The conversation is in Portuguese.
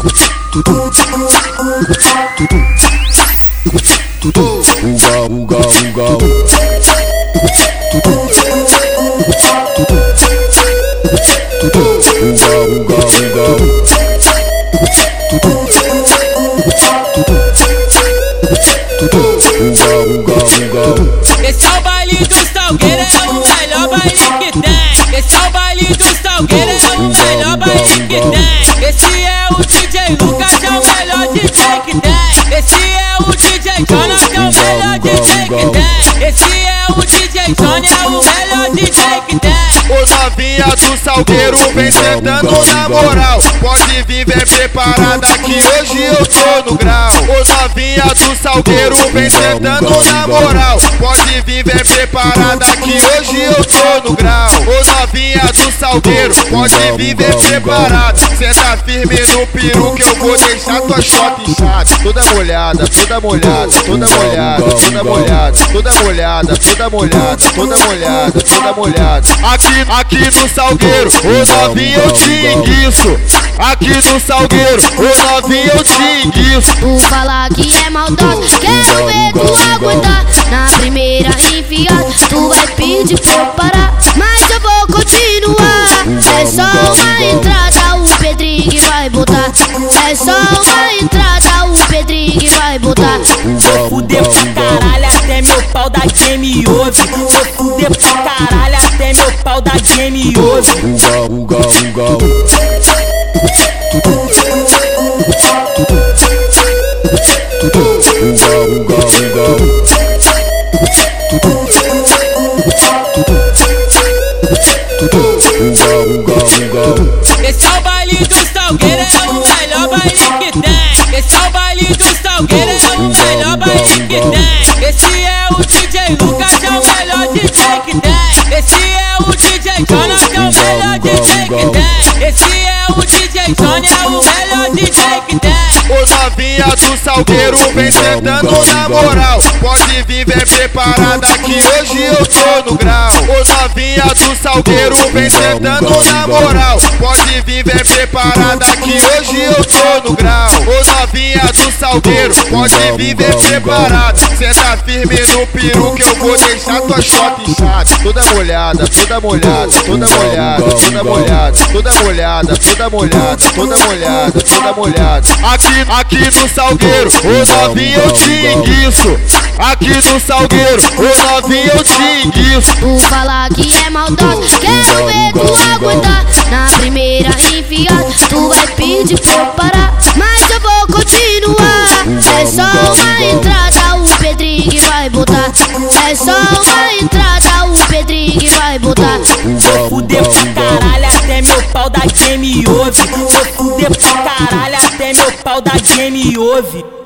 Uga, uga, uga. Esse é o baile do Salgueiro, é o melhor baile que tem. Esse é o baile do Salgueiro, é o melhor baile que tem. É o DJ Lucas, é o melhor DJ que tem. Esse é o DJ Jonas, é o melhor DJ que tem. Esse é o DJ Johnny, é o melhor DJ que tem. Ô novinha do Salgueiro vem sentando na moral. Pode vir, vem preparada que hoje eu tô no grau. Ô novinha do Salgueiro vem sentando na moral. Pode vir, vem preparada que hoje eu tô no grau. Ô novinha do Salgueiro pode vir, vem preparada Senta firme no peru que eu vou deixar tua shot inchada. Toda molhada, toda molhada, toda molhada, toda molhada Toda molhada, toda molhada, toda molhada, toda molhada. Aqui, aqui no Salgueiro, ô novinha eu te enguiço. Aqui no Salgueiro, ô novinha eu te enguiço. Tu fala que é maldosa, quero ver tu aguentar. Na primeira enfiada, tu vai pedir pra parar. Só uma entrada, o Pedrinho que vai botar. É só uma entrada, o Pedrinho que vai botar. Vou fuder pra caralho até meu pau da game ouve. Vou fuder pra caralho até meu pau da game ouve. Uga, uga, uga. Uga, uga, uga. Uga, Esse é o baile do Salgueiro, é o melhor baile que tem. Esse é o baile do Salgueiro, é o melhor baile que tem. Esse é o DJ Lucas, é o melhor DJ que tem. Esse é o DJ Jonas, é o melhor DJ que tem. Esse é o DJ Johnny, é o melhor DJ que tem. Novinha do Salgueiro vem sentando na moral. Pode vir, vem preparada que hoje eu tô no grau. Ô novinha do Salgueiro vem sentando na moral. Pode vir, vem preparada que hoje eu tô no grau Salgueiro pode vir, vem preparada Senta firme no peru que eu vou deixar tua shot inchada. Toda molhada, toda molhada, toda molhada, toda molhada Toda molhada, toda molhada, toda molhada, toda molhada. Aqui, aqui no Salgueiro, ô novinha eu te enguiço Aqui no Salgueiro, ô novinha eu te enguiço Tu fala que é maldosa, quero ver tu aguentar. Só uma entrada, o Pedrinho que vai botar. É só uma entrada, o Pedrinho que vai botar. Vou fuder pra caralho até meu pau da game ouve. Vou fuder pra caralho até meu pau da game ouve.